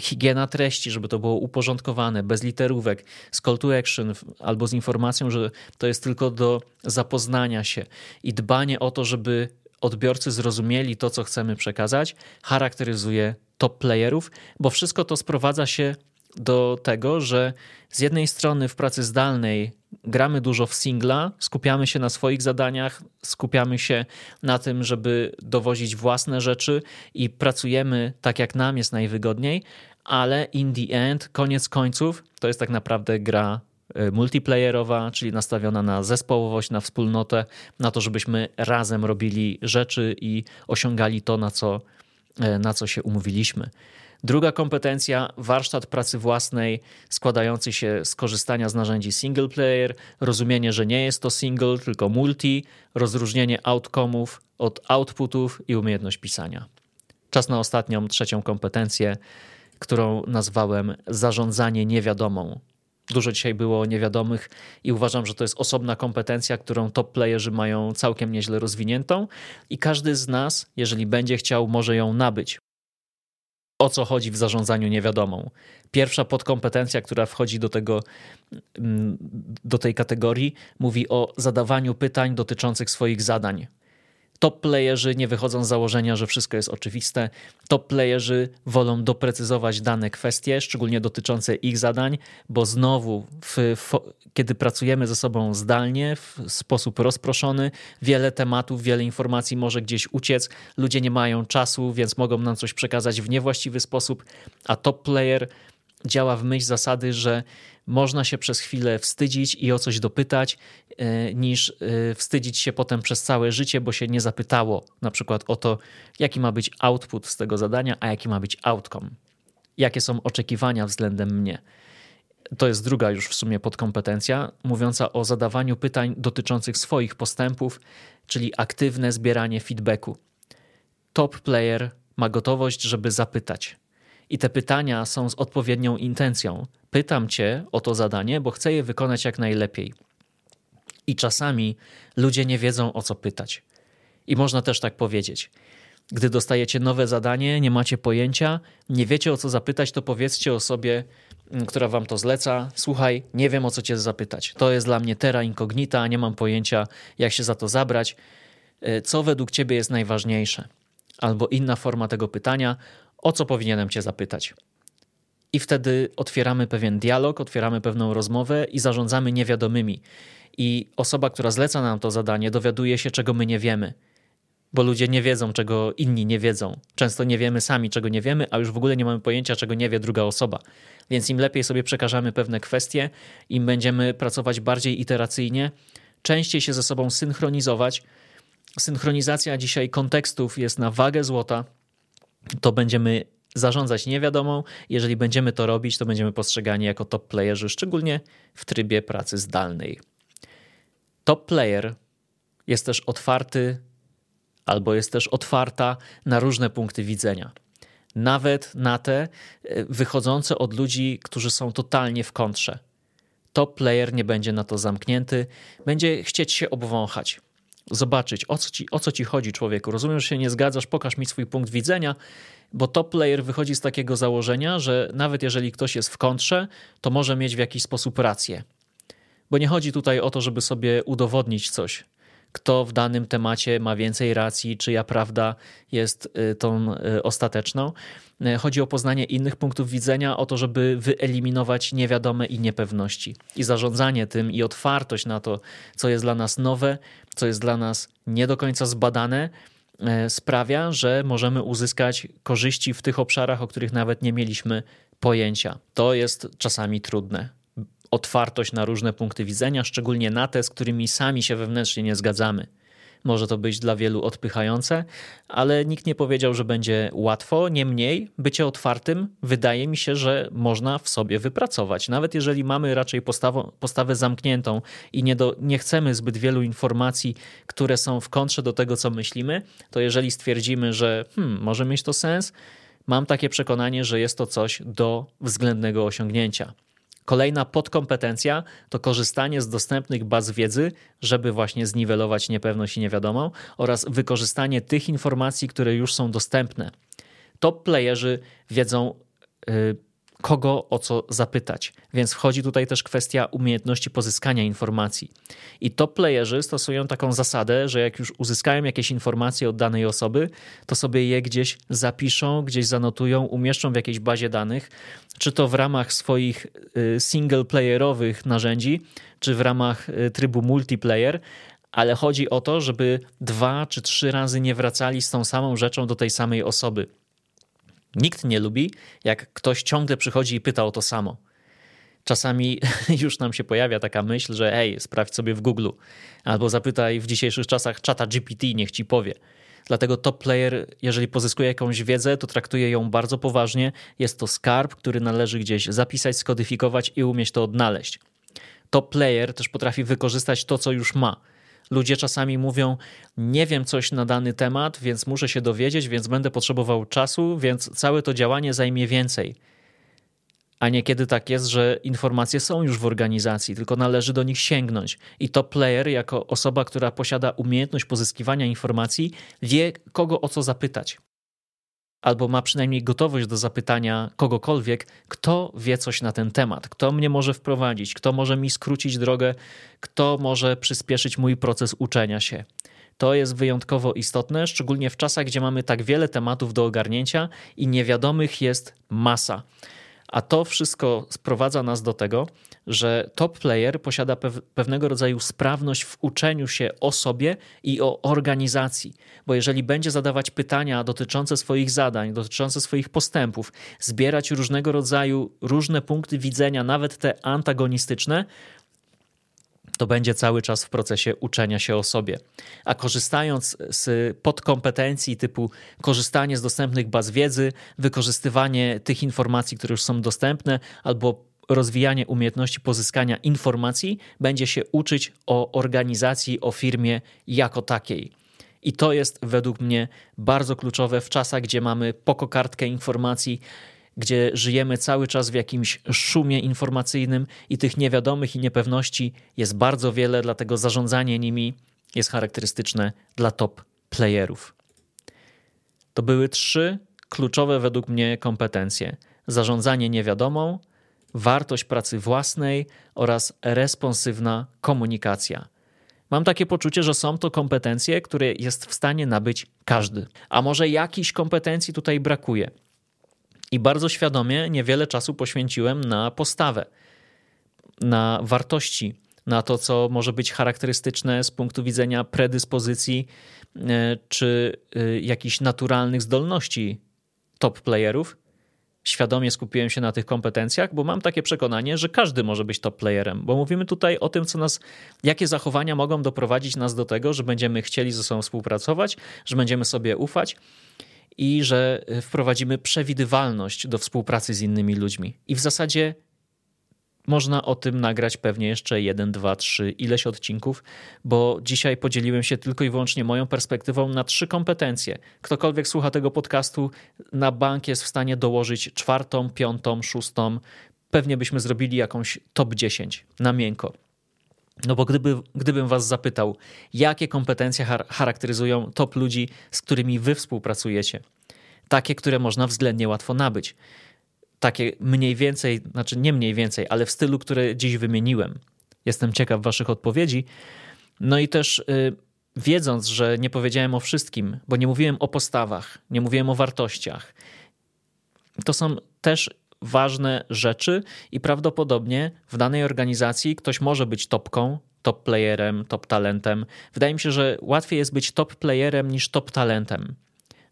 higiena treści, żeby to było uporządkowane, bez literówek, z call to action albo z informacją, że to jest tylko do zapoznania się i dbanie o to, żeby odbiorcy zrozumieli to, co chcemy przekazać, charakteryzuje top playerów, bo wszystko to sprowadza się do tego, że z jednej strony w pracy zdalnej gramy dużo w singla, skupiamy się na swoich zadaniach, skupiamy się na tym, żeby dowozić własne rzeczy i pracujemy tak, jak nam jest najwygodniej, ale in the end, koniec końców, to jest tak naprawdę gra e, multiplayerowa, czyli nastawiona na zespołowość, na wspólnotę, na to, żebyśmy razem robili rzeczy i osiągali to, na co, e, na co się umówiliśmy. Druga kompetencja warsztat pracy własnej składający się z korzystania z narzędzi single player, rozumienie, że nie jest to single, tylko multi, rozróżnienie outcome'ów od outputów i umiejętność pisania. Czas na ostatnią, trzecią kompetencję, którą nazwałem zarządzanie niewiadomą. Dużo dzisiaj było niewiadomych i uważam, że to jest osobna kompetencja, którą top playerzy mają całkiem nieźle rozwiniętą i każdy z nas, jeżeli będzie chciał, może ją nabyć o co chodzi w zarządzaniu niewiadomą. Pierwsza podkompetencja, która wchodzi do, tego, mm, do tej kategorii, mówi o zadawaniu pytań dotyczących swoich zadań. Top playerzy nie wychodzą z założenia, że wszystko jest oczywiste. Top playerzy wolą doprecyzować dane kwestie, szczególnie dotyczące ich zadań, bo znowu, w, w, kiedy pracujemy ze sobą zdalnie, w sposób rozproszony, wiele tematów, wiele informacji może gdzieś uciec. Ludzie nie mają czasu, więc mogą nam coś przekazać w niewłaściwy sposób, a top player działa w myśl zasady, że można się przez chwilę wstydzić i o coś dopytać, e, niż e, wstydzić się potem przez całe życie, bo się nie zapytało na przykład o to, jaki ma być output z tego zadania, a jaki ma być outcome. Jakie są oczekiwania względem mnie. To jest druga już w sumie podkompetencja, mówiąca o zadawaniu pytań dotyczących swoich postępów, czyli aktywne zbieranie feedbacku. Top player ma gotowość, żeby zapytać. I te pytania są z odpowiednią intencją. Pytam cię o to zadanie, bo chcę je wykonać jak najlepiej. I czasami ludzie nie wiedzą o co pytać. I można też tak powiedzieć. Gdy dostajecie nowe zadanie, nie macie pojęcia, nie wiecie o co zapytać, to powiedzcie osobie, mm, która wam to zleca: Słuchaj, nie wiem o co cię zapytać. To jest dla mnie terra incognita, nie mam pojęcia, jak się za to zabrać. E, co według ciebie jest najważniejsze? Albo inna forma tego pytania: o co powinienem cię zapytać? I wtedy otwieramy pewien dialog, otwieramy pewną rozmowę i zarządzamy niewiadomymi. I osoba, która zleca nam to zadanie, dowiaduje się, czego my nie wiemy. Bo ludzie nie wiedzą, czego inni nie wiedzą. Często nie wiemy sami, czego nie wiemy, a już w ogóle nie mamy pojęcia, czego nie wie druga osoba. Więc im lepiej sobie przekażemy pewne kwestie, im będziemy pracować bardziej iteracyjnie, częściej się ze sobą synchronizować. Synchronizacja dzisiaj kontekstów jest na wagę złota to będziemy zarządzać niewiadomą. Jeżeli będziemy to robić, to będziemy postrzegani jako top playerzy, szczególnie w trybie pracy zdalnej. Top player jest też otwarty albo jest też otwarta na różne punkty widzenia. Nawet na te e, wychodzące od ludzi, którzy są totalnie w kontrze. Top player nie będzie na to zamknięty, będzie chcieć się obwąchać zobaczyć, o co, ci, o co ci chodzi, człowieku. Rozumiem, że się nie zgadzasz, pokaż mi swój punkt widzenia, bo top player wychodzi z takiego założenia, że nawet jeżeli ktoś jest w kontrze, to może mieć w jakiś sposób rację. Bo nie chodzi tutaj o to, żeby sobie udowodnić coś kto w danym temacie ma więcej racji, czyja prawda jest y, tą y, ostateczną. Y, chodzi o poznanie innych punktów widzenia, o to, żeby wyeliminować niewiadome i niepewności. I zarządzanie tym i otwartość na to, co jest dla nas nowe, co jest dla nas nie do końca zbadane, sprawia, że możemy uzyskać korzyści w tych obszarach, o których nawet nie mieliśmy pojęcia. To jest czasami trudne otwartość na różne punkty widzenia, szczególnie na te, z którymi sami się wewnętrznie nie zgadzamy. może to być dla wielu odpychające, ale nikt nie powiedział, że będzie łatwo. Niemniej, bycie otwartym wydaje mi się, że można w sobie wypracować. Nawet jeżeli mamy raczej postawę, postawę zamkniętą i nie, do, nie chcemy zbyt wielu informacji, które są w kontrze do tego, co myślimy, to jeżeli stwierdzimy, że hmm, może mieć to sens, mam takie przekonanie, że jest to coś do względnego osiągnięcia. Kolejna podkompetencja to korzystanie z dostępnych baz wiedzy, żeby właśnie zniwelować niepewność i niewiadomą, oraz wykorzystanie tych informacji, które już są dostępne. Top playerzy wiedzą, yy, kogo o co zapytać. Więc wchodzi tutaj też kwestia umiejętności pozyskania informacji. I top playerzy stosują taką zasadę, że jak już uzyskają jakieś informacje od danej osoby, to sobie je gdzieś zapiszą, gdzieś zanotują, umieszczą w jakiejś bazie danych, czy to w ramach swoich y, single playerowych narzędzi, czy w ramach y, trybu multiplayer, ale chodzi o to, żeby dwa czy trzy razy nie wracali z tą samą rzeczą do tej samej osoby. Nikt nie lubi, jak ktoś ciągle przychodzi i pyta o to samo. Czasami już nam się pojawia taka myśl, że hej, sprawdź sobie w Google, albo zapytaj w dzisiejszych czasach czata GPT, niech ci powie. Dlatego top player, jeżeli pozyskuje jakąś wiedzę, to traktuje ją bardzo poważnie. Jest to skarb, który należy gdzieś zapisać, skodyfikować i umieć to odnaleźć. Top player też potrafi wykorzystać to, co już ma. Ludzie czasami mówią: Nie wiem coś na dany temat, więc muszę się dowiedzieć, więc będę potrzebował czasu, więc całe to działanie zajmie więcej. A niekiedy tak jest, że informacje są już w organizacji, tylko należy do nich sięgnąć. I to player, jako osoba, która posiada umiejętność pozyskiwania informacji, wie, kogo o co zapytać albo ma przynajmniej gotowość do zapytania kogokolwiek, kto wie coś na ten temat, kto mnie może wprowadzić, kto może mi skrócić drogę, kto może przyspieszyć mój proces uczenia się. To jest wyjątkowo istotne, szczególnie w czasach, gdzie mamy tak wiele tematów do ogarnięcia i niewiadomych jest masa. A to wszystko sprowadza nas do tego, że top player posiada pewnego rodzaju sprawność w uczeniu się o sobie i o organizacji. Bo jeżeli będzie zadawać pytania dotyczące swoich zadań, dotyczące swoich postępów, zbierać różnego rodzaju różne punkty widzenia, nawet te antagonistyczne, to będzie cały czas w procesie uczenia się o sobie. A korzystając z podkompetencji typu korzystanie z dostępnych baz wiedzy, wykorzystywanie tych informacji, które już są dostępne, albo rozwijanie umiejętności pozyskania informacji, będzie się uczyć o organizacji, o firmie jako takiej. I to jest według mnie bardzo kluczowe w czasach, gdzie mamy pokokardkę informacji, gdzie żyjemy cały czas w jakimś szumie informacyjnym i tych niewiadomych i niepewności jest bardzo wiele, dlatego zarządzanie nimi jest charakterystyczne dla top playerów. To były trzy kluczowe według mnie kompetencje: zarządzanie niewiadomą, wartość pracy własnej oraz responsywna komunikacja. Mam takie poczucie, że są to kompetencje, które jest w stanie nabyć każdy. A może jakiejś kompetencji tutaj brakuje? I bardzo świadomie niewiele czasu poświęciłem na postawę, na wartości, na to, co może być charakterystyczne z punktu widzenia predyspozycji e, czy e, jakichś naturalnych zdolności top playerów. Świadomie skupiłem się na tych kompetencjach, bo mam takie przekonanie, że każdy może być top playerem, bo mówimy tutaj o tym, co nas, jakie zachowania mogą doprowadzić nas do tego, że będziemy chcieli ze sobą współpracować, że będziemy sobie ufać i że wprowadzimy przewidywalność do współpracy z innymi ludźmi. I w zasadzie można o tym nagrać pewnie jeszcze jeden, dwa, trzy, ileś odcinków, bo dzisiaj podzieliłem się tylko i wyłącznie moją perspektywą na trzy kompetencje. Ktokolwiek słucha tego podcastu, na bank jest w stanie dołożyć czwartą, piątą, szóstą. Pewnie byśmy zrobili jakąś top 10 na miękko. No bo gdyby, gdybym was zapytał, jakie kompetencje charakteryzują top ludzi, z którymi wy współpracujecie, takie, które można względnie łatwo nabyć, takie mniej więcej, znaczy nie mniej więcej, ale w stylu, który dziś wymieniłem. Jestem ciekaw waszych odpowiedzi. No i też y, wiedząc, że nie powiedziałem o wszystkim, bo nie mówiłem o postawach, nie mówiłem o wartościach. To są też ważne rzeczy i prawdopodobnie w danej organizacji ktoś może być topką, top playerem, top talentem. Wydaje mi się, że łatwiej jest być top playerem niż top talentem,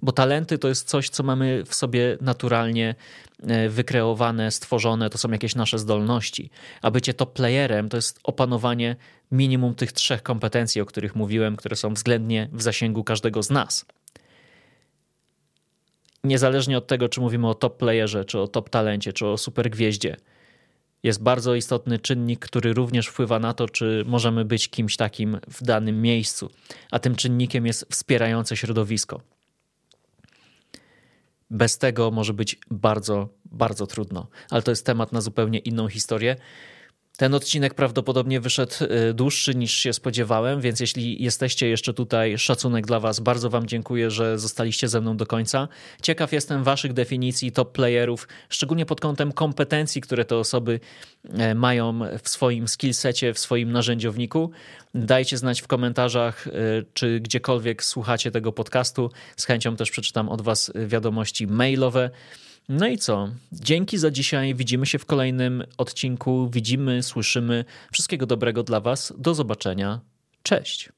bo talenty to jest coś, co mamy w sobie naturalnie e, wykreowane, stworzone, to są jakieś nasze zdolności. A bycie top playerem to jest opanowanie minimum tych trzech kompetencji, o których mówiłem, które są względnie w zasięgu każdego z nas. Niezależnie od tego, czy mówimy o top playerze, czy o top talencie, czy o super gwieździe, jest bardzo istotny czynnik, który również wpływa na to, czy możemy być kimś takim w danym miejscu, a tym czynnikiem jest wspierające środowisko. Bez tego może być bardzo, bardzo trudno, ale to jest temat na zupełnie inną historię. Ten odcinek prawdopodobnie wyszedł y, dłuższy niż się spodziewałem, więc jeśli jesteście jeszcze tutaj, szacunek dla Was. Bardzo Wam dziękuję, że zostaliście ze mną do końca. Ciekaw jestem Waszych definicji top playerów, szczególnie pod kątem kompetencji, które te osoby e, mają w swoim skillsecie, w swoim narzędziowniku. Dajcie znać w komentarzach, e, czy gdziekolwiek słuchacie tego podcastu. Z chęcią też przeczytam od Was wiadomości mailowe. No i co? Dzięki za dzisiaj. Widzimy się w kolejnym odcinku. Widzimy, słyszymy. Wszystkiego dobrego dla Was. Do zobaczenia. Cześć.